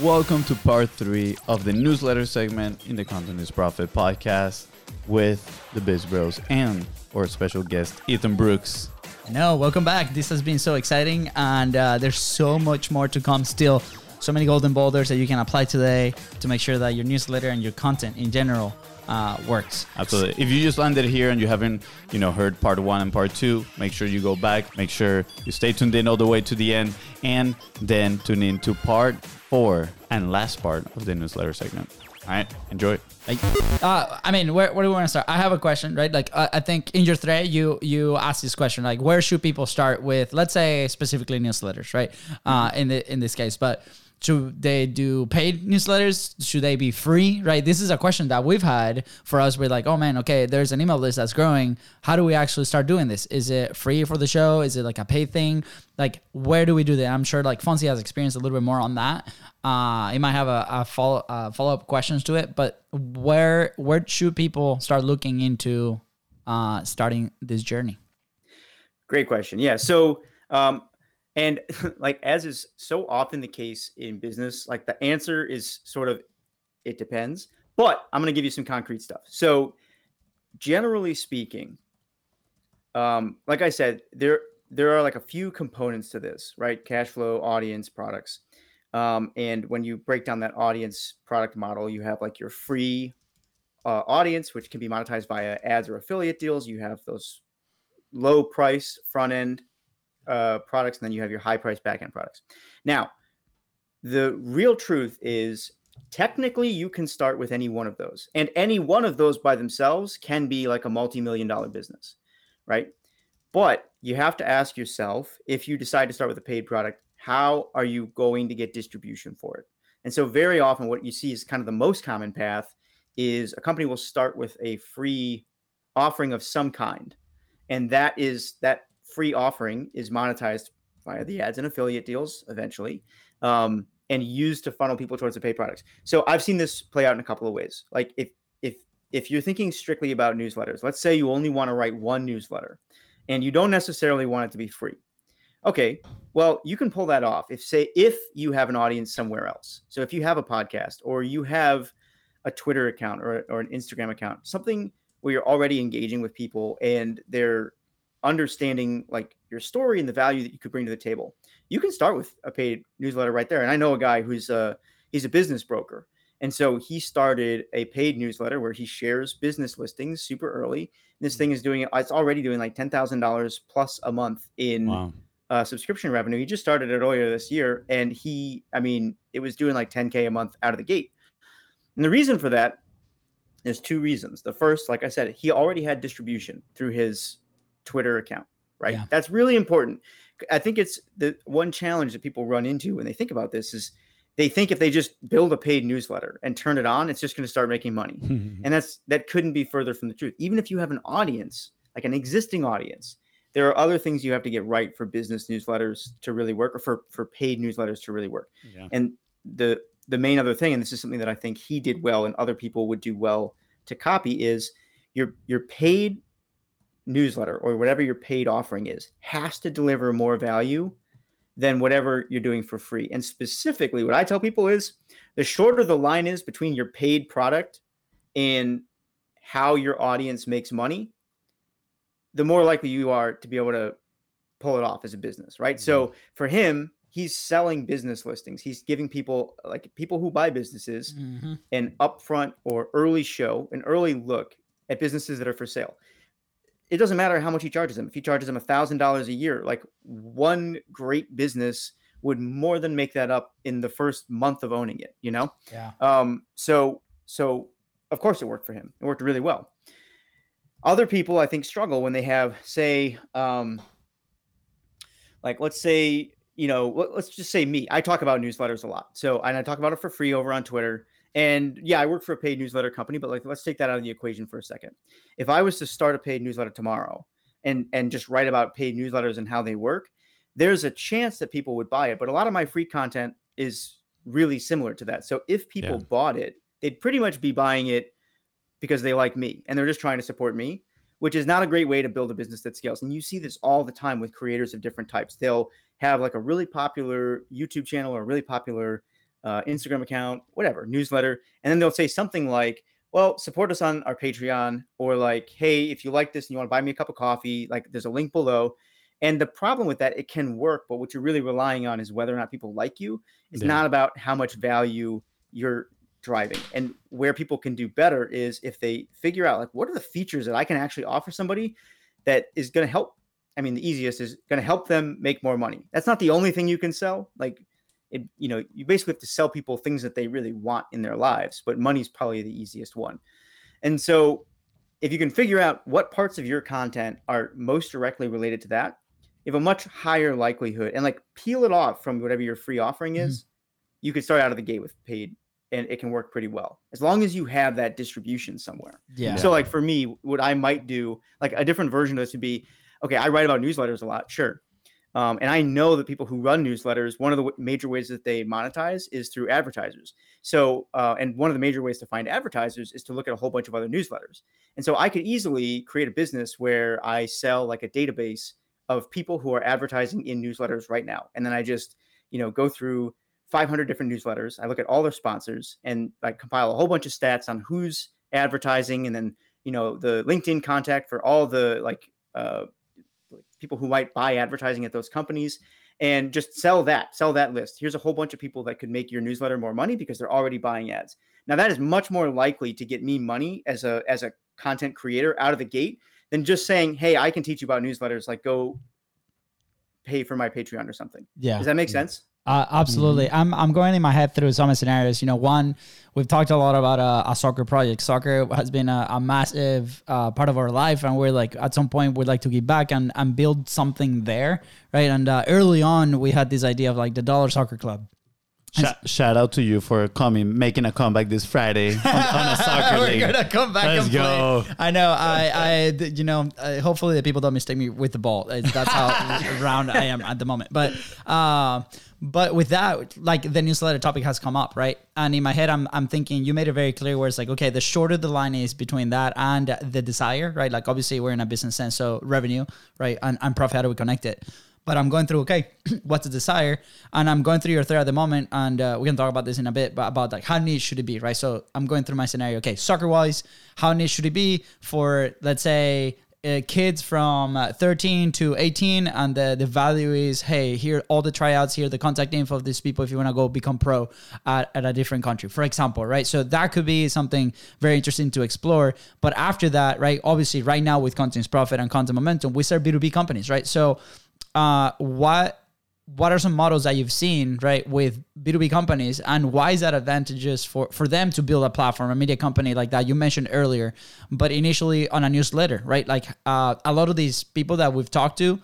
Welcome to part three of the newsletter segment in the Content is Profit podcast with the Biz Bros and our special guest, Ethan Brooks. No, welcome back. This has been so exciting, and uh, there's so much more to come still. So many golden boulders that you can apply today to make sure that your newsletter and your content in general uh, works. Absolutely. If you just landed here and you haven't, you know, heard part one and part two, make sure you go back. Make sure you stay tuned in all the way to the end, and then tune in to part four and last part of the newsletter segment. All right, enjoy. Like, uh, I mean, where, where do we want to start? I have a question, right? Like, uh, I think in your thread, you you asked this question, like, where should people start with? Let's say specifically newsletters, right? Uh, in the in this case, but should they do paid newsletters? Should they be free? Right. This is a question that we've had for us. We're like, oh man, okay, there's an email list that's growing. How do we actually start doing this? Is it free for the show? Is it like a paid thing? Like, where do we do that? I'm sure like Fonzie has experienced a little bit more on that. Uh, he might have a, a follow uh, follow up questions to it, but where where should people start looking into uh, starting this journey? Great question. Yeah. So um, and like as is so often the case in business, like the answer is sort of it depends. But I'm going to give you some concrete stuff. So generally speaking, um, like I said, there there are like a few components to this, right? Cash flow, audience, products. Um, and when you break down that audience product model, you have like your free uh, audience, which can be monetized via ads or affiliate deals. You have those low price front end uh, products, and then you have your high price backend products. Now, the real truth is technically you can start with any one of those, and any one of those by themselves can be like a multi million dollar business, right? But you have to ask yourself if you decide to start with a paid product, how are you going to get distribution for it? And so, very often, what you see is kind of the most common path is a company will start with a free offering of some kind. And that is that free offering is monetized via the ads and affiliate deals eventually um, and used to funnel people towards the paid products. So i've seen this play out in a couple of ways. Like if if if you're thinking strictly about newsletters let's say you only want to write one newsletter and you don't necessarily want it to be free. Okay well you can pull that off if say if you have an audience somewhere else. So if you have a podcast or you have a twitter account or, or an instagram account something where you're already engaging with people and they're understanding like your story and the value that you could bring to the table. You can start with a paid newsletter right there. And I know a guy who's a he's a business broker. And so he started a paid newsletter where he shares business listings super early. This thing is doing it's already doing like ten thousand dollars plus a month in wow. uh, subscription revenue. He just started it earlier this year, and he, I mean, it was doing like ten k a month out of the gate. And the reason for that, there's two reasons. The first, like I said, he already had distribution through his Twitter account, right? Yeah. That's really important. I think it's the one challenge that people run into when they think about this is they think if they just build a paid newsletter and turn it on, it's just going to start making money. Mm-hmm. and that's that couldn't be further from the truth. Even if you have an audience, like an existing audience, there are other things you have to get right for business newsletters to really work or for for paid newsletters to really work. Yeah. And the the main other thing and this is something that I think he did well and other people would do well to copy is your your paid newsletter or whatever your paid offering is has to deliver more value than whatever you're doing for free. And specifically, what I tell people is the shorter the line is between your paid product and how your audience makes money, the more likely you are to be able to pull it off as a business, right? Mm-hmm. So for him, he's selling business listings. He's giving people like people who buy businesses mm-hmm. an upfront or early show, an early look at businesses that are for sale it doesn't matter how much he charges them. If he charges them a thousand dollars a year, like one great business would more than make that up in the first month of owning it. You know. Yeah. Um. So so of course it worked for him. It worked really well. Other people I think struggle when they have say um. Like let's say you know let's just say me. I talk about newsletters a lot. So and I talk about it for free over on Twitter. And yeah, I work for a paid newsletter company, but like let's take that out of the equation for a second. If I was to start a paid newsletter tomorrow and and just write about paid newsletters and how they work, there's a chance that people would buy it. But a lot of my free content is really similar to that. So if people yeah. bought it, they'd pretty much be buying it because they like me and they're just trying to support me, which is not a great way to build a business that scales. And you see this all the time with creators of different types. They'll have like a really popular YouTube channel or a really popular uh, Instagram account, whatever, newsletter, and then they'll say something like, well, support us on our Patreon, or like, hey, if you like this and you want to buy me a cup of coffee, like there's a link below. And the problem with that, it can work, but what you're really relying on is whether or not people like you. It's Yeah. not about how much value you're driving. And where people can do better is if they figure out like what are the features that I can actually offer somebody that is going to help. I mean, the easiest is going to help them make more money. That's not the only thing you can sell. Like, it, you know, you basically have to sell people things that they really want in their lives, but money's probably the easiest one. And so, if you can figure out what parts of your content are most directly related to that, you have a much higher likelihood and like peel it off from whatever your free offering is, mm-hmm. you could start out of the gate with paid and it can work pretty well as long as you have that distribution somewhere. Yeah. So, like for me, what I might do, like a different version of this would be, okay, I write about newsletters a lot, sure, um, and I know that people who run newsletters, one of the w- major ways that they monetize is through advertisers. So, uh, and one of the major ways to find advertisers is to look at a whole bunch of other newsletters. And so, I could easily create a business where I sell like a database of people who are advertising in newsletters right now, and then I just, you know, go through 500 different newsletters. I look at all their sponsors and like compile a whole bunch of stats on who's advertising, and then you know the LinkedIn contact for all the like uh, people who might buy advertising at those companies, and just sell that, sell that list. Here's a whole bunch of people that could make your newsletter more money because they're already buying ads. Now that is much more likely to get me money as a as a content creator out of the gate than just saying, "Hey, I can teach you about newsletters. Like, go pay for my Patreon or something." Yeah. Does that make sense? Uh, absolutely. I'm, I'm going in my head through some scenarios. You know, one, we've talked a lot about uh, a soccer project. Soccer has been a, a massive uh, part of our life, and we're like, at some point, we'd like to give back and, and build something there, right? And uh, early on, we had this idea of like the Dollar Soccer Club. Shout, shout out to you for coming, making a comeback this Friday on, on a soccer We're league. gonna come back Let's and play. go. I know. I, I, you know, uh, hopefully the people don't mistake me with the ball. That's how round I am at the moment. But, uh, but with that, like the newsletter topic has come up, right? And in my head, I'm, I'm thinking you made it very clear where it's like, okay, the shorter the line is between that and the desire, right? Like obviously we're in a business sense, so revenue, right, and, and profit. How do we connect it? But I'm going through, okay, what's the desire? And I'm going through your thread at the moment, and uh, we can talk about this in a bit, but about like how niche should it be, right? So I'm going through my scenario. Okay, soccer wise, how niche should it be for, let's say, uh, kids from uh, 13 to 18 and the, the value is hey here all the tryouts here the contact info of these people if you want to go become pro at, at a different country for example right? So that could be something very interesting to explore. But after that right obviously right now with contents profit and content momentum we serve b2b companies right? So uh, what what are some models that you've seen right with b2b companies and why is that advantageous for for them to build a platform a media company like that you mentioned earlier but initially on a newsletter right like uh, a lot of these people that we've talked to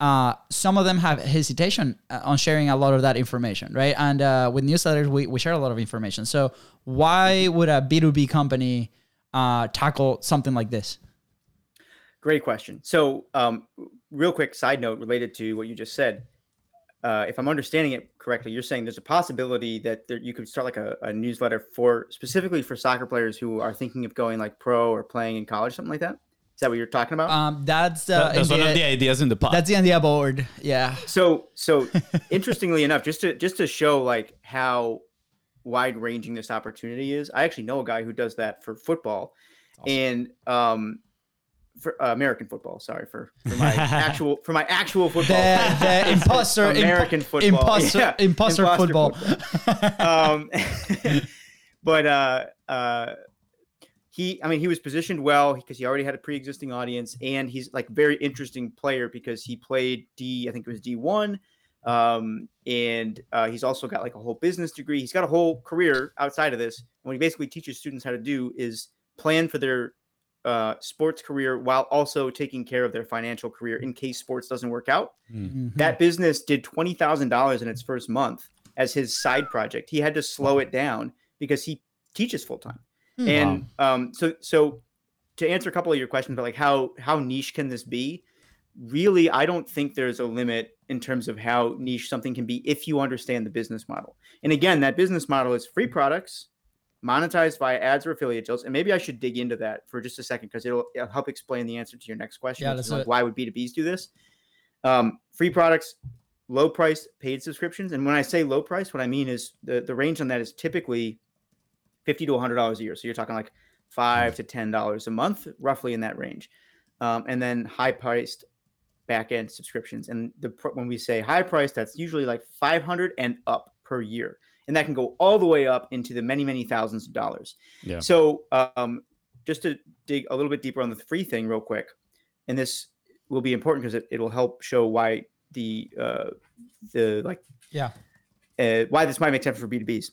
uh, some of them have hesitation uh, on sharing a lot of that information right and uh, with newsletters we, we share a lot of information so why would a b2b company uh, tackle something like this Great question. So, um, real quick side note related to what you just said. Uh, if I'm understanding it correctly, you're saying there's a possibility that there, you could start like a, a newsletter for specifically for soccer players who are thinking of going like pro or playing in college, something like that. Is that what you're talking about? um, that's uh, That- that's in one the- of the ideas in the pod. that's the idea board yeah so, so interestingly enough, just to just to show like how wide ranging this opportunity is, I actually know a guy who does that for football, and um, for uh, American football. Sorry for, for my actual for my actual football. the, the imposter American football. imposter, Yeah, imposter, imposter football. um, but uh, uh, he, I mean, he was positioned well because he already had a pre-existing audience, and he's like very interesting player because he played D, I think it was D one, um, and uh, he's also got like a whole business degree. He's got a whole career outside of this. And what he basically teaches students how to do is plan for their uh, sports career while also taking care of their financial career in case sports doesn't work out. Mhm. That business did twenty thousand dollars in its first month as his side project. He had to slow it down because he teaches full time. Hmm. And um, so so to answer a couple of your questions about like how how niche can this be? Really, I don't think there's a limit in terms of how niche something can be if you understand the business model. And again, that business model is free products monetized via ads or affiliate deals. And maybe I should dig into that for just a second because it'll, it'll help explain the answer to your next question. Yeah, which let's is do like, why would B2Bs do this? Um, free products, low price paid subscriptions. And when I say low price, what I mean is the, the range on that is typically 50 to $100 a year. So you're talking like five to $10 a month, roughly in that range. Um, and then high priced back end subscriptions. And the when we say high price, that's usually like 500 and up per year. And that can go all the way up into the many, many thousands of dollars. Yeah. So um, just to dig a little bit deeper on the free thing, real quick, and this will be important because it, it'll help show why the uh, the like yeah uh, why this might make sense for B2Bs.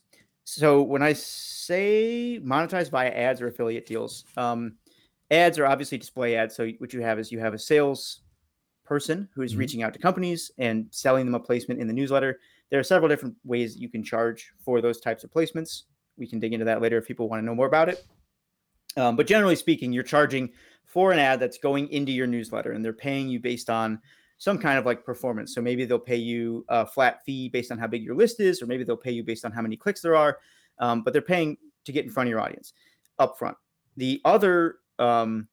So when I say monetize via ads or affiliate deals, um, ads are obviously display ads. So what you have is you have a sales person who is Mhm. reaching out to companies and selling them a placement in the newsletter. There are several different ways you can charge for those types of placements. We can dig into that later if people want to know more about it. Um, but generally speaking, you're charging for an ad that's going into your newsletter, and they're paying you based on some kind of like performance. So maybe they'll pay you a flat fee based on how big your list is, or maybe they'll pay you based on how many clicks there are. Um, but they're paying to get in front of your audience upfront. The other um,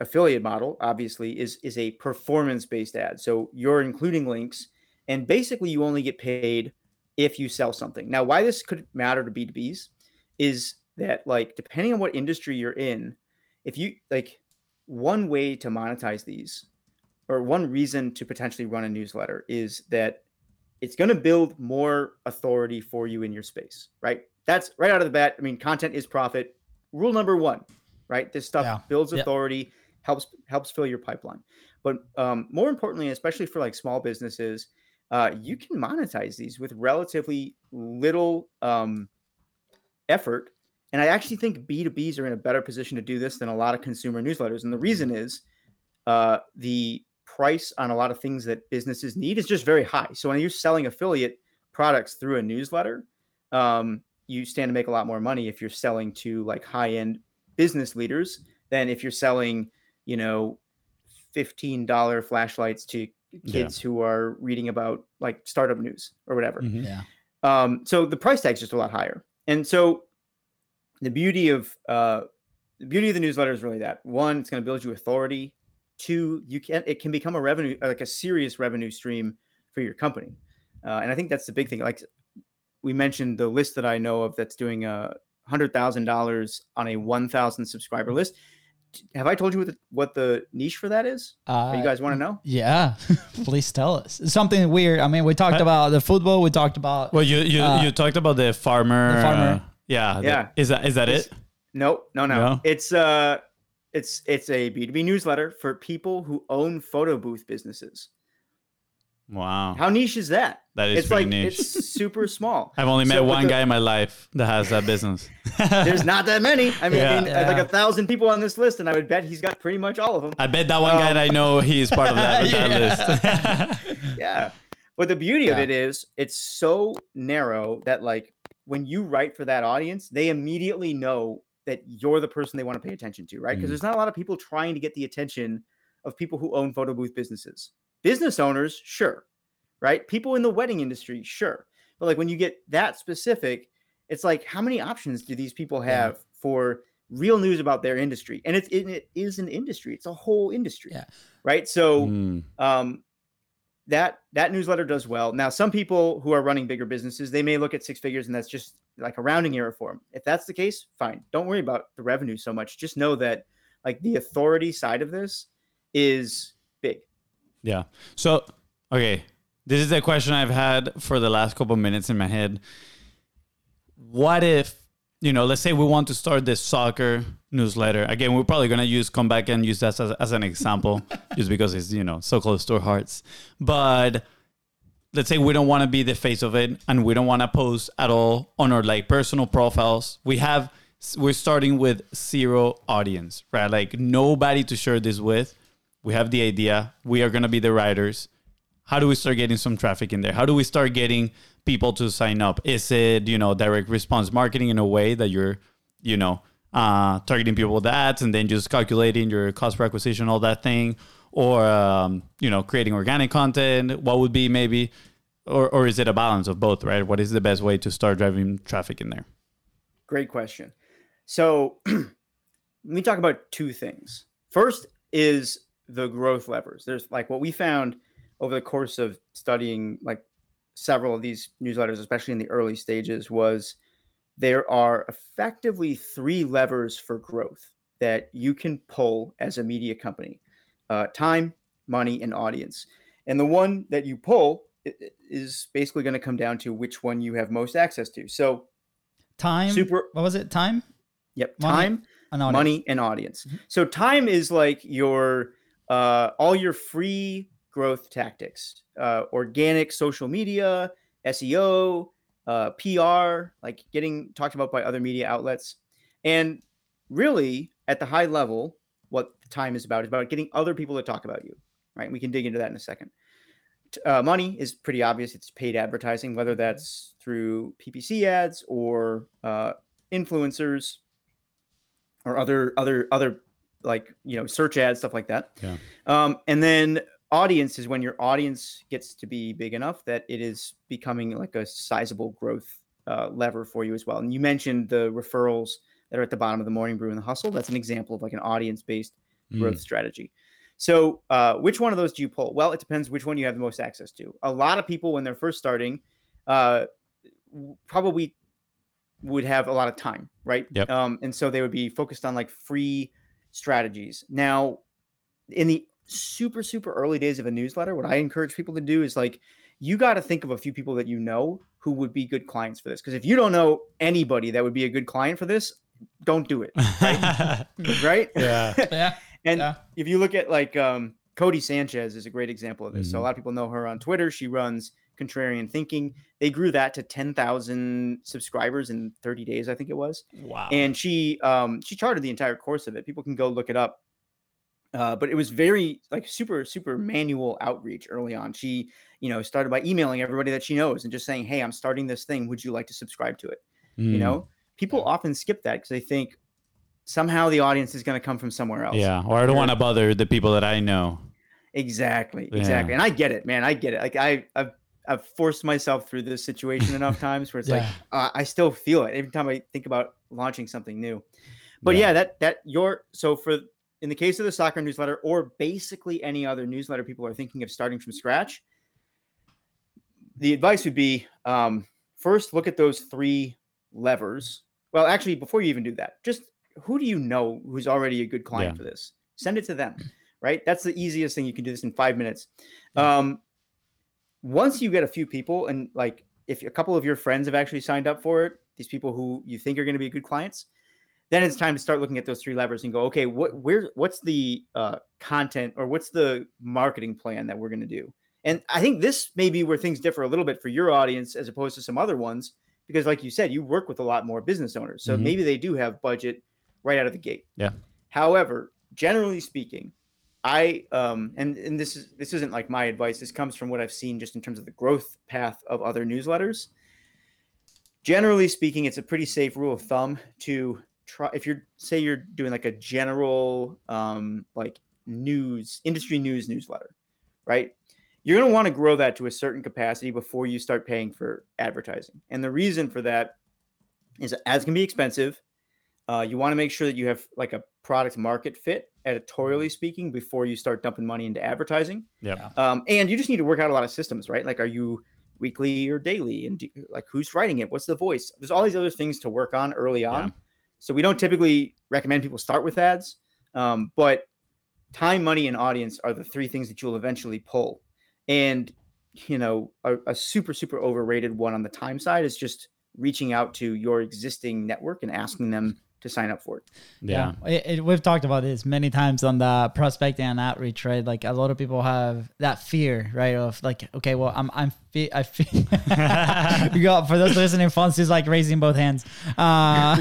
affiliate model, obviously, is is a performance based ad. So you're including links, and basically you only get paid if you sell something. Now, why this could matter to B2Bs is that like depending on what industry you're in, if you like one way to monetize these or one reason to potentially run a newsletter is that it's going to build more authority for you in your space, right? That's right out of the bat. I mean, content is profit. Rule number one, right? This stuff Yeah. builds authority, helps helps fill your pipeline. But um, more importantly, especially for like small businesses, uh, you can monetize these with relatively little um, effort. And I actually think B2Bs are in a better position to do this than a lot of consumer newsletters. And the reason is uh, the price on a lot of things that businesses need is just very high. So when you're selling affiliate products through a newsletter, um, you stand to make a lot more money if you're selling to like high end business leaders than if you're selling, you know, $15 flashlights to kids who are reading about like startup news or whatever. Mhm. yeah Um, so the price tag's just a lot higher. And so the beauty of uh, the beauty of the newsletter is really that one, it's going to build you authority. Two, you can it can become a revenue like a serious revenue stream for your company. Uh, and I think that's the big thing. Like we mentioned, the list that I know of that's doing a hundred thousand dollars on a one thousand subscriber list. Have I told you what the, what the niche for that is? uh, you guys want to know? yeah please tell us something weird i mean we talked Uh, about the football we talked about Well, you you, Uh, you talked about the farmer. the farmer. uh, yeah. the- Yeah. is that is that It's- it? No, no, no. No? It's uh it's it's a B2B newsletter for people who own photo booth businesses. Wow. How niche is that? That is it's pretty like niche. it's super small. I've only met So, one the- guy in my life that has that business. There's not that many. I mean, Yeah. I mean, uh, like a thousand people on this list, and I would bet he's got pretty much all of them. I bet that one guy Um, that I know he is part of that, that list. Yeah. But the beauty of it is it's so narrow that like when you write for that audience, they immediately know that you're the person they want to pay attention to, right? Because Mm. there's not a lot of people trying to get the attention of people who own photo booth businesses. Business owners, sure. Right? People in the wedding industry, sure. But like when you get that specific, it's like how many options do these people Yeah. have for real news about their industry? And it's it, it is an industry. It's a whole industry. Yeah. Right? So Mm. um, that that newsletter does well. Now, some people who are running bigger businesses, they may look at six figures, and that's just like a rounding error for them. If that's the case, fine. Don't worry about the revenue so much. Just know that like the authority side of this is. Yeah. So, okay. This is a question I've had for the last couple minutes in my head. What if, you know, let's say we want to start this soccer newsletter. Again, we're probably going to use, come back and use that as, as an example just because it's, you know, so close to our hearts. But let's say we don't want to be the face of it and we don't want to post at all on our like personal profiles. We have, we're starting with zero audience, right? Like nobody to share this with. We have the idea. We are going to be the writers. How do we start getting some traffic in there? How do we start getting people to sign up? Is it, you know, direct response marketing in a way that you're, you know, uh, targeting people with ads and then just calculating your cost per acquisition, all that thing? Or, um, you know, creating organic content? What would be maybe, or, or is it a balance of both, right? What is the best way to start driving traffic in there? Great question. So let me talk about two things. First is the growth levers. There's like what we found over the course of studying like several of these newsletters, especially in the early stages, was there are effectively three levers for growth that you can pull as a media company uh, time, money, and audience. And the one that you pull is basically going to come down to which one you have most access to. So, time, super, what was it? Time? Yep, Money time, and audience. money, and audience. Mhm. So, time is like your uh, all your free growth tactics, uh, organic social media, SEO, uh, PR, like getting talked about by other media outlets. And really, at the high level, what the time is about is about getting other people to talk about you, right? We can dig into that in a second. Uh, money is pretty obvious. It's paid advertising, whether that's through PPC ads or uh, influencers or other other other like you know search ads stuff like that. Yeah. Um, and then audience is when your audience gets to be big enough that it is becoming like a sizable growth uh, lever for you as well. And you mentioned the referrals that are at the bottom of the morning brew and the hustle. That's an example of like an audience based Mm. growth strategy. So, uh, which one of those do you pull? Well, it depends which one you have the most access to. A lot of people, when they're first starting, uh, probably would have a lot of time, right? Yep. Um, and so they would be focused on like free strategies. Now, in the super super early days of a newsletter, what I encourage people to do is like you got to think of a few people that you know who would be good clients for this. Because if you don't know anybody that would be a good client for this, don't do it, right? yeah. Yeah. And Yeah. if you look at like um, Codie Sanchez is a great example of this. So a Mhm. lot of people know her on Twitter. She runs Contrarian Thinking. They grew that to 10,000 subscribers in 30 days, I think it was. Wow. And she um, she charted the entire course of it. People can go look it up. Uh, but it was very like super super manual outreach early on. She you know started by emailing everybody that she knows and just saying, "Hey, I'm starting this thing. Would you like to subscribe to it?" You Mm. know, people often skip that because they think somehow the audience is going to come from somewhere else. Yeah. Or I don't want to bother the people that I know. Exactly, Yeah. exactly. And I get it, man. I get it. Like I, I've, I've forced myself through this situation enough times where it's like uh, I still feel it every time I think about launching something new. But Yeah. yeah, that that your so for in the case of the soccer newsletter or basically any other newsletter people are thinking of starting from scratch, the advice would be um, first look at those three levers. Well, actually, before you even do that, just who do you know who's already a good client Yeah. for this? Send it to them, right? That's the easiest thing you can do this in five minutes. Um, once you get a few people, and like if a couple of your friends have actually signed up for it, these people who you think are going to be good clients, then it's time to start looking at those three levers and go, okay, what where what's the uh, content or what's the marketing plan that we're going to do? And I think this may be where things differ a little bit for your audience as opposed to some other ones, because like you said, you work with a lot more business owners, so Mhm. maybe they do have budget right out of the gate. Yeah. However, generally speaking, I um and and this is this isn't like my advice. This comes from what I've seen just in terms of the growth path of other newsletters. Generally speaking, it's a pretty safe rule of thumb to try if you're say you're doing like a general um like news industry news newsletter, right? You're going to want to grow that to a certain capacity before you start paying for advertising. And the reason for that is ads can be expensive. Uh, you want to make sure that you have like a product market fit, editorially speaking, before you start dumping money into advertising. Yeah. Um, and you just need to work out a lot of systems, right? Like, are you weekly or daily? And do, like, who's writing it? What's the voice? There's all these other things to work on early on. Yeah. So we don't typically recommend people start with ads, um, but time, money, and audience are the three things that you'll eventually pull. And you know, a, a super super overrated one on the time side is just reaching out to your existing network and asking them to sign up for it. Yeah. It, it- we've talked about this many times on the prospecting and outreach, right? Like a lot of people have that fear, right? Of like, okay, well, I'm, I'm, fe- I feel, you got for those listening, Fonz is like raising both hands. Uh,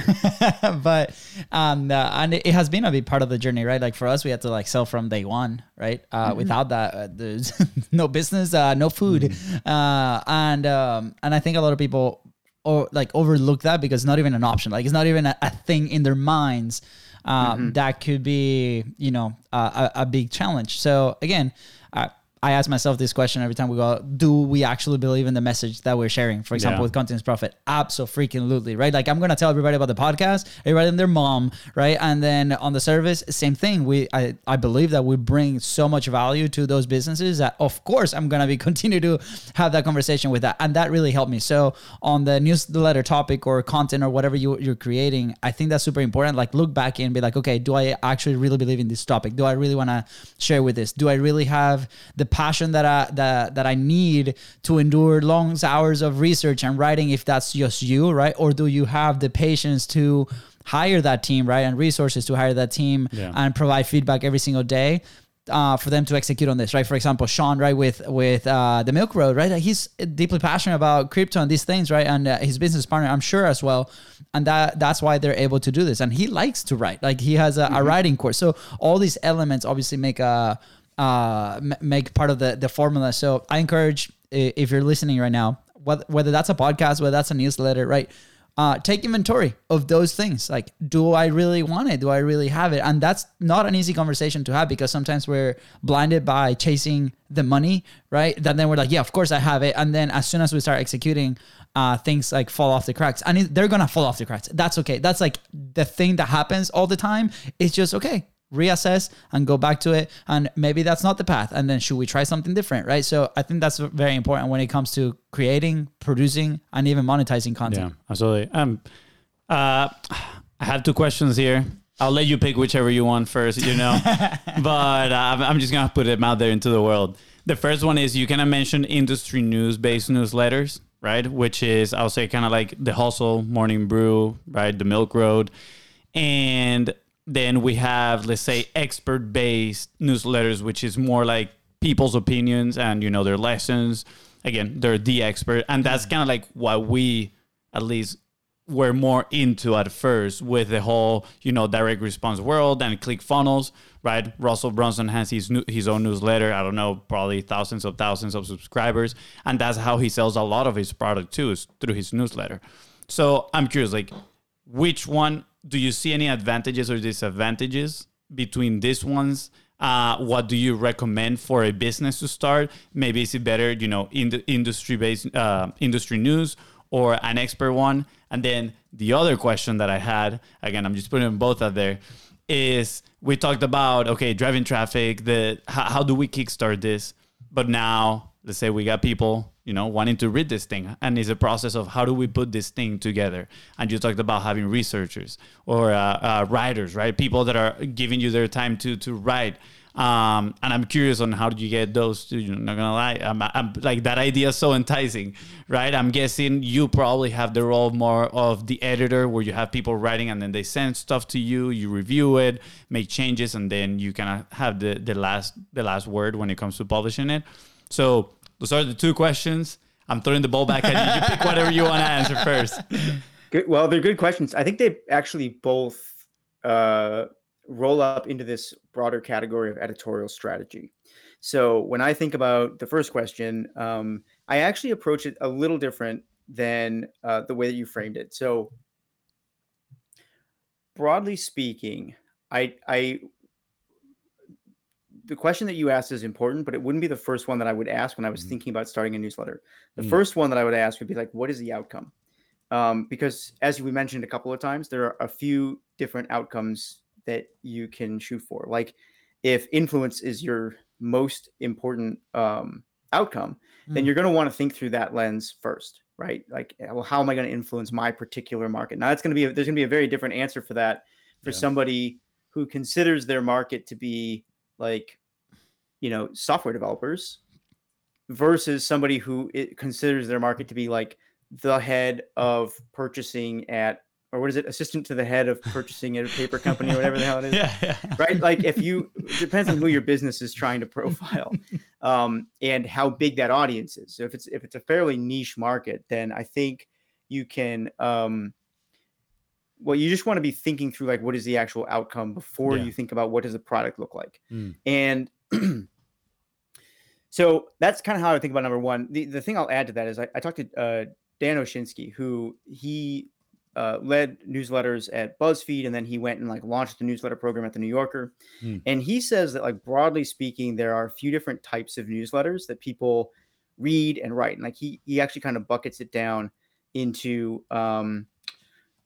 but, um, uh, and it has been a big part of the journey, right? Like for us, we had to like sell from day one, right? Uh, without that, uh, there's no business, uh, no food. Uh, and, um, and I think a lot of people, or like overlook that because it's not even an option. Like it's not even a, a thing in their minds. Um, That could be, you know, a, a, big challenge. So again, I, I ask myself this question every time we go. Do we actually believe in the message that we're sharing? For example, Yeah. with Contents Profit, absolutely, right? Like I'm gonna tell everybody about the podcast, everybody and their mom, right? And then on the service, same thing. We I I believe that we bring so much value to those businesses that of course I'm gonna be continue to have that conversation with that, and that really helped me. So on the newsletter topic or content or whatever you, you're creating, I think that's super important. Like look back and be like, okay, do I actually really believe in this topic? Do I really want to share with this? Do I really have the passion that I that that I need to endure long hours of research and writing? If that's just you, right? Or do you have the patience to hire that team, right, and resources to hire that team Yeah. and provide feedback every single day? uh, for them to execute on this, right? For example, Sean, right, with with uh, the Milk Road, right? He's deeply passionate about crypto and these things, right? And uh, his business partner, I'm sure, as well, and that that's why they're able to do this. And he likes to write, like he has a, a writing course. So all these elements obviously make a uh, make part of the the formula. So I encourage if you're listening right now, whether whether that's a podcast, whether that's a newsletter, right? uh, take inventory of those things. Like, do I really want it? Do I really have it? And that's not an easy conversation to have because sometimes we're blinded by chasing the money, right? That then we're like, yeah, of course I have it. And then as soon as we start executing, uh, things like fall off the cracks. And they're gonna fall off the cracks. That's okay. That's like the thing that happens all the time. It's just okay reassess and go back to it and maybe that's not the path and then should we try something different right so i think that's very important when it comes to creating producing and even monetizing content Yeah, absolutely. Um, uh, I have two questions here. I'll let you pick whichever you want first, you know, but uh, I'm- I'm just gonna put them out there into the world. The first one is you kind of mentioned industry news based newsletters, right? Which is I'll say kind of like the Hustle, Morning Brew, right? The Milk Road, and then we have let's say expert based newsletters, which is more like people's opinions and you know their lessons. Again, they're the expert, and that's kind of like what we at least were more into at first with the whole you know direct response world and ClickFunnels right? Russell brunson has his new, his own newsletter. I don't know probably thousands of thousands of subscribers. And that's how he sells a lot of his product too is through his newsletter. So i'm curious like which one do you see any advantages or disadvantages between these ones? Uh, what do you recommend for a business to start? Maybe is it better you know in the industry based uh, industry news or an expert one? And then the other question that i had again i'm just putting them both out there is we talked about okay driving traffic the how, how do we kickstart this? But now let's say we got people you know wanting to read this thing and it's a process of how do we put this thing together and you talked about having researchers or uh, uh, writers right people that are giving you their time to to write um, and I'm curious on how do you get those two. You know, not gonna lie, I'm, I'm like that idea is so enticing, right? I'm guessing you probably have the role more of the editor, where you have people writing and then they send stuff to you, you review it, make changes, and then you kind of have the the last the last word when it comes to publishing it. So those are the two questions. I'm throwing the ball back at you. You pick whatever you want to answer first. Good. Well, they're good questions. I think they actually both uh, roll up into this broader category of editorial strategy. So when I think about the first question, um, I actually approach it a little different than uh, the way that you framed it. So broadly speaking, I, I the question that you asked is important, but it wouldn't be the first one that I would ask when I was Mhm. thinking about starting a newsletter. The Mm. first one that I would ask would be like, what is the outcome? Um, because as we mentioned a couple of times, there are a few different outcomes that you can shoot for. Like if influence is your most important um, outcome, then Mm. you're going to want to think through that lens first, right? Like, well, how am I going to influence my particular market? Now, it's going to be a, there's going to be a very different answer for that for Yeah. somebody who considers their market to be like, you know, software developers versus somebody who it considers their market to be like the head of purchasing at or what is it assistant to the head of purchasing at a paper company or whatever the hell it is. Yeah, yeah. right? Like if you it depends on who your business is trying to profile um, and how big that audience is. So if it's if it's a fairly niche market then i think you can um, well you just want to be thinking through like what is the actual outcome before Yeah. you think about what does the product look like Mm. and so that's kind of how i think about number one the, the thing i'll add to that is i, I talked to uh, dan oshinsky who he uh, led newsletters at BuzzFeed, and then he went and like launched the newsletter program at the New Yorker. Hmm. And he says that like broadly speaking, there are a few different types of newsletters that people read and write, and like he he actually kind of buckets it down into um,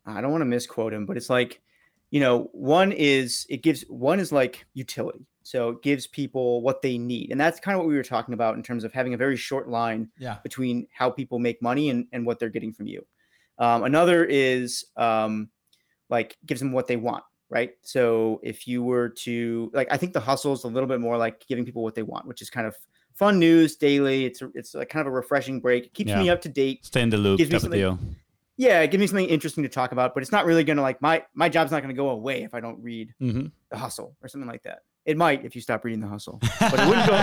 I don't want to misquote him, but it's like you know one is it gives one is like utility so it gives people what they need and that's kind of what we were talking about in terms of having a very short line Yeah. between how people make money and, and what they're getting from you um, another is um, like gives them what they want right so if you were to like i think the hustle is a little bit more like giving people what they want which is kind of fun news daily it's a, it's like kind of a refreshing break it keeps Yeah. me up to date Stay in the loop Gives me something- deal. Yeah give me something interesting to talk about but it's not really gonna like my my job's not gonna go away if i don't read hmm the hustle or something like that. It might if you stop reading the hustle, but it wouldn't go.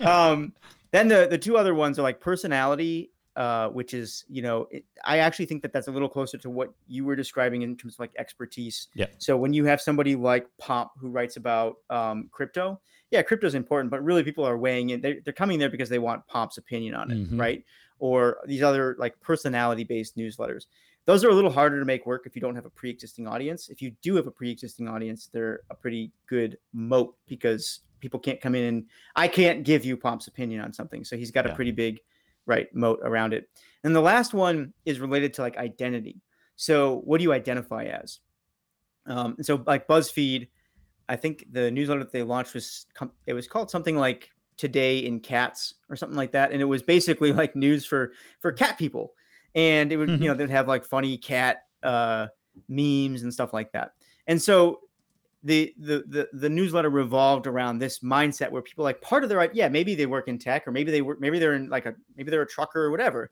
um, then the the two other ones are like personality, uh, which is you know it, I actually think that that's a little closer to what you were describing in terms of like expertise. Yeah. So when you have somebody like Pomp who writes about um, crypto, yeah, crypto is important, but really people are weighing in. They're, they're coming there because they want Pomp's opinion on it, Mhm. right? Or these other like personality based newsletters those are a little harder to make work if you don't have a pre-existing audience. If you do have a pre-existing audience, they're a pretty good moat because people can't come in and I can't give you Pomp's opinion on something. So he's got Yeah. a pretty big right moat around it. And the last one is related to like identity. So what do you identify as? Um, and so like BuzzFeed, I think the newsletter that they launched was it was called something like Today in Cats or something like that, and it was basically like news for for cat people. And it would Mhm. you know they'd have like funny cat uh memes and stuff like that. And so the the the, the newsletter revolved around this mindset where people like part of their yeah maybe they work in tech or maybe they work maybe they're in like a maybe they're a trucker or whatever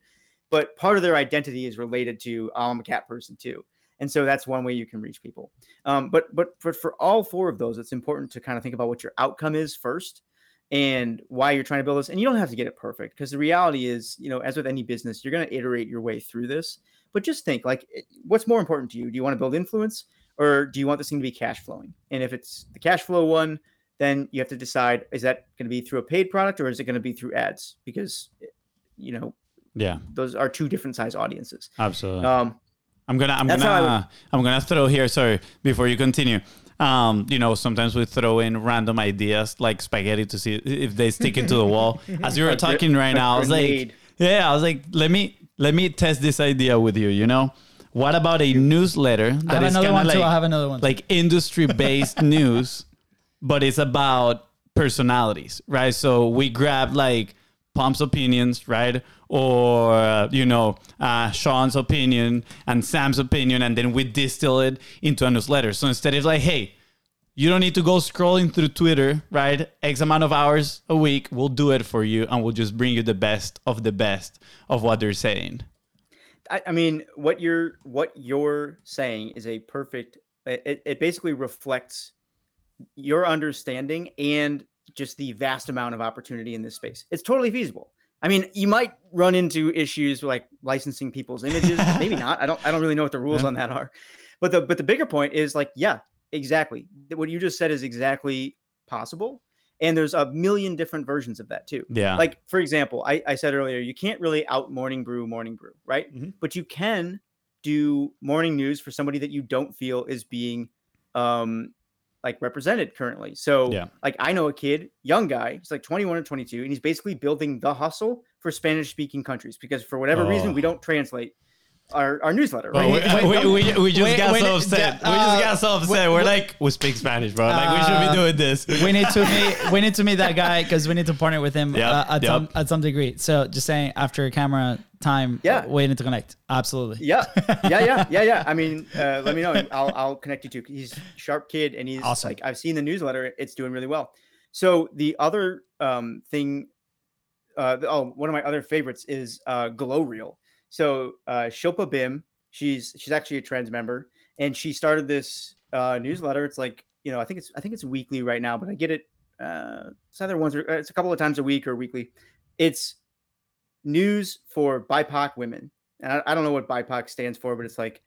but part of their identity is related to oh, i'm a cat person too. And so that's one way you can reach people. Um, but but for, for all four of those it's important to kind of think about what your outcome is first and why you're trying to build this. And you don't have to get it perfect because the reality is, you know, as with any business, you're going to iterate your way through this. But just think like, what's more important to you? Do you want to build influence or do you want this thing to be cash flowing? And if it's the cash flow one, then you have to decide is that going to be through a paid product or is it going to be through ads? Because, eh, you know, Yeah, those are two different size audiences. absolutely. Um, I'm gonna I'm That's how I gonna I'm gonna throw here. Sorry, before you continue. Um, you know, sometimes we throw in random ideas like spaghetti to see if they stick into the wall. As you were talking right now, I was like, yeah, I was like, let me let me test this idea with you. You know, what about a newsletter I have that is another kind one of too. I like have another one. like industry based news, but it's about personalities, right? So we grab like Pomp's opinions, right? Or, uh, you know, uh, Sean's opinion and Sam's opinion, and then we distill it into a newsletter. So instead of like, hey, you don't need to go scrolling through Twitter, right? X amount of hours a week. We'll do it for you and we'll just bring you the best of the best of what they're saying. I, I mean, what you're what you're saying is a perfect. It, it basically reflects your understanding and just the vast amount of opportunity in this space. It's totally feasible. I mean, you might run into issues like licensing people's images, maybe not. I don't. I don't really know what the rules Yeah. on that are. But the but the bigger point is like, yeah, exactly. What you just said is exactly possible, and there's a million different versions of that too Yeah. like for example I, I said earlier you can't really out morning brew morning brew right Mhm. but you can do morning news for somebody that you don't feel is being um like represented currently so Yeah. like i know a kid young guy he's like 21 or 22 and he's basically building the hustle for spanish speaking countries because for whatever reason Oh. we don't translate our, our newsletter Well, right we, wait, we, we, we just wait, got wait, so uh, upset. we uh, just got so upset. We're like, we speak Spanish, bro. Like, we should Uh, be doing this. we need to meet we need to meet that guy because we need to partner with him Yep, uh, at yep. some at some degree. So just saying after camera time, Yeah. we need to connect. Absolutely. yeah yeah yeah yeah yeah i mean uh, let me know i'll i'll connect you to he's sharp kid and he's Awesome. like i've seen the newsletter it's doing really well so the other um thing uh oh one of my other favorites is uh glow reel so uh shilpa bim she's she's actually a trans member and she started this uh newsletter it's like you know i think it's i think it's weekly right now but i get it uh it's either once or it's a couple of times a week or weekly it's news for bipoc women and I, I don't know what BIPOC stands for, but it's like,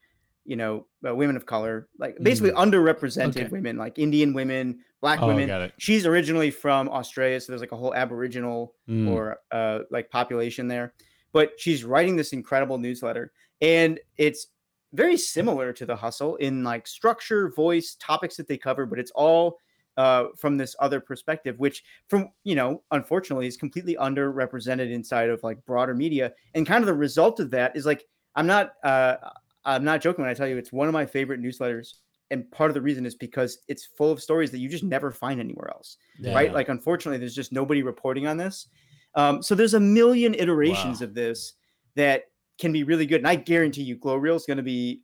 you know, uh, women of color, like basically underrepresented Okay. women, like Indian women, black Oh, women. She's originally from Australia, so there's like a whole Aboriginal Mm. or uh, like population there. But she's writing this incredible newsletter, and it's very similar to the hustle in like structure, voice, topics that they cover, but it's all uh, from this other perspective, which from you know, unfortunately, is completely underrepresented inside of like broader media. And kind of the result of that is like I'm not uh, I'm not joking when I tell you it's one of my favorite newsletters. And part of the reason is because it's full of stories that you just never find anywhere else, Yeah. right? Like, unfortunately, there's just nobody reporting on this. Um, so there's a million iterations Wow. of this that can be really good. And I guarantee you, Glow Reel is going to be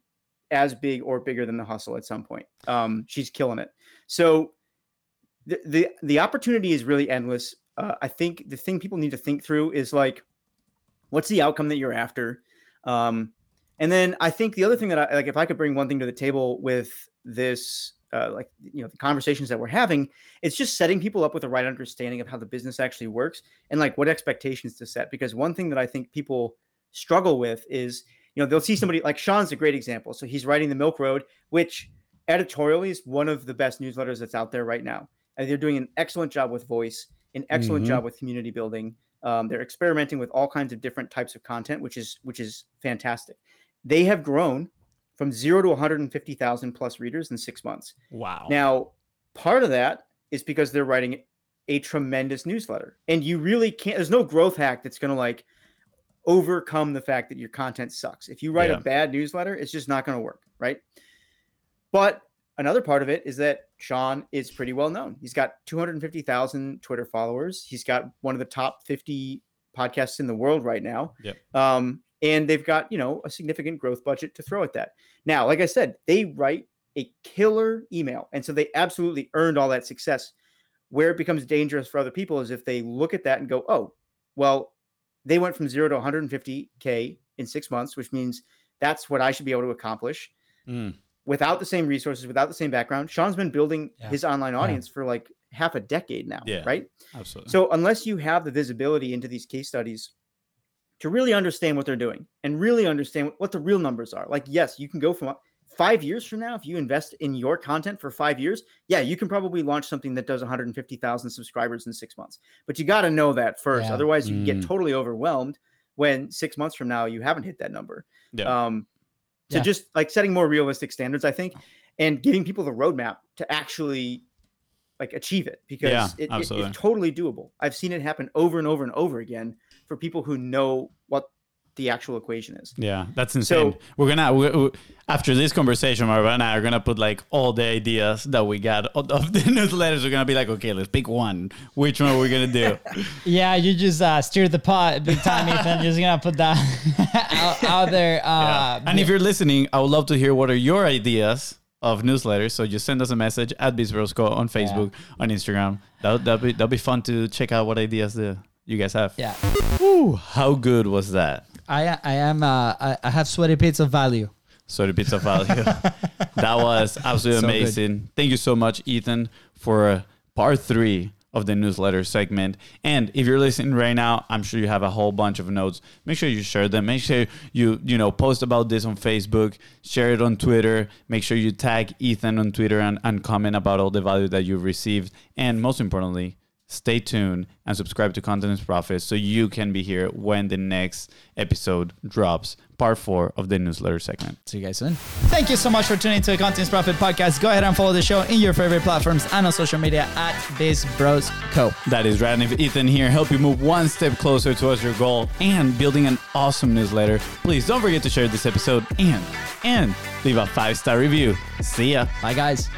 as big or bigger than the hustle at some point. Um, she's killing it. So the, the the opportunity is really endless. Uh, I think the thing people need to think through is like, what's the outcome that you're after? Um, and then I think the other thing that I like, if I could bring one thing to the table with this, uh, like you know, the conversations that we're having, it's just setting people up with the right understanding of how the business actually works and like what expectations to set. Because one thing that I think people struggle with is, you know, they'll see somebody like Shaan's a great example. So he's writing the Milk Road, which editorially is one of the best newsletters that's out there right now. And they're doing an excellent job with voice, an excellent Mhm. job with community building. Um, they're experimenting with all kinds of different types of content, which is which is fantastic. They have grown from zero to 150,000 plus readers in six months. Wow. Now, part of that is because they're writing a tremendous newsletter, and you really can't. There's no growth hack that's going to like overcome the fact that your content sucks. If you write Yeah. a bad newsletter, it's just not going to work, right? But another part of it is that Shaan is pretty well known. He's got 250,000 Twitter followers. He's got one of the top 50 podcasts in the world right now. Yep. Um, and they've got, you know, a significant growth budget to throw at that. Now, like I said, they write a killer email. And so they absolutely earned all that success. Where it becomes dangerous for other people is if they look at that and go, oh, well, they went from zero to 150K in six months, which means that's what I should be able to accomplish Mm. without the same resources, without the same background. Shaan's been building Yeah. his online audience for like half a decade now, Yeah. right? Absolutely. So unless you have the visibility into these case studies to really understand what they're doing and really understand what the real numbers are, like yes, you can go from five years from now if you invest in your content for five years, yeah, you can probably launch something that does 150,000 subscribers in six months. But you got to know that first, Yeah. otherwise you can get Mm. totally overwhelmed when six months from now you haven't hit that number. Yeah. Um, so Yeah. just like setting more realistic standards, I think, and giving people the roadmap to actually like achieve it because Yeah, it- it- it's totally doable. I've seen it happen over and over and over again for people who know what the actual equation is. Yeah, that's insane. So- we're gonna we, we, after this conversation, Marva and I are gonna put like all the ideas that we got of of the newsletters. We're gonna be like, okay, let's pick one. Which one are we gonna do? Yeah, you just uh, steered the pot big time, Ethan. Just gonna put that out, out there. Uh, and if you're listening, I would love to hear what are your ideas of newsletters. So just send us a message at Bizbrosco on Facebook, on Instagram. That that'd be that'd be fun to check out what ideas the, you guys have. yeah, Woo, how good was that? I I am uh, I, I have sweaty pizza value. Sorry, pizza value. that was absolutely So good. amazing. Thank you so much, Ethan, for uh, part three of the newsletter segment. And if you're listening right now, I'm sure you have a whole bunch of notes. Make sure you share them. Make sure you you know post about this on Facebook, share it on Twitter. Make sure you tag Ethan on Twitter and, and comment about all the value that you've received. And most importantly, stay tuned and subscribe to Content is Profit so you can be here when the next episode drops, part four of the newsletter segment. See you guys soon. Thank you so much for tuning to the Contents Profit Podcast. Go ahead and follow the show in your favorite platforms and on social media at Biz Bros Co. That is right. And if Ethan here help you move one step closer towards your goal and building an awesome newsletter, please don't forget to share this episode and and leave a five star review. See ya. Bye, guys.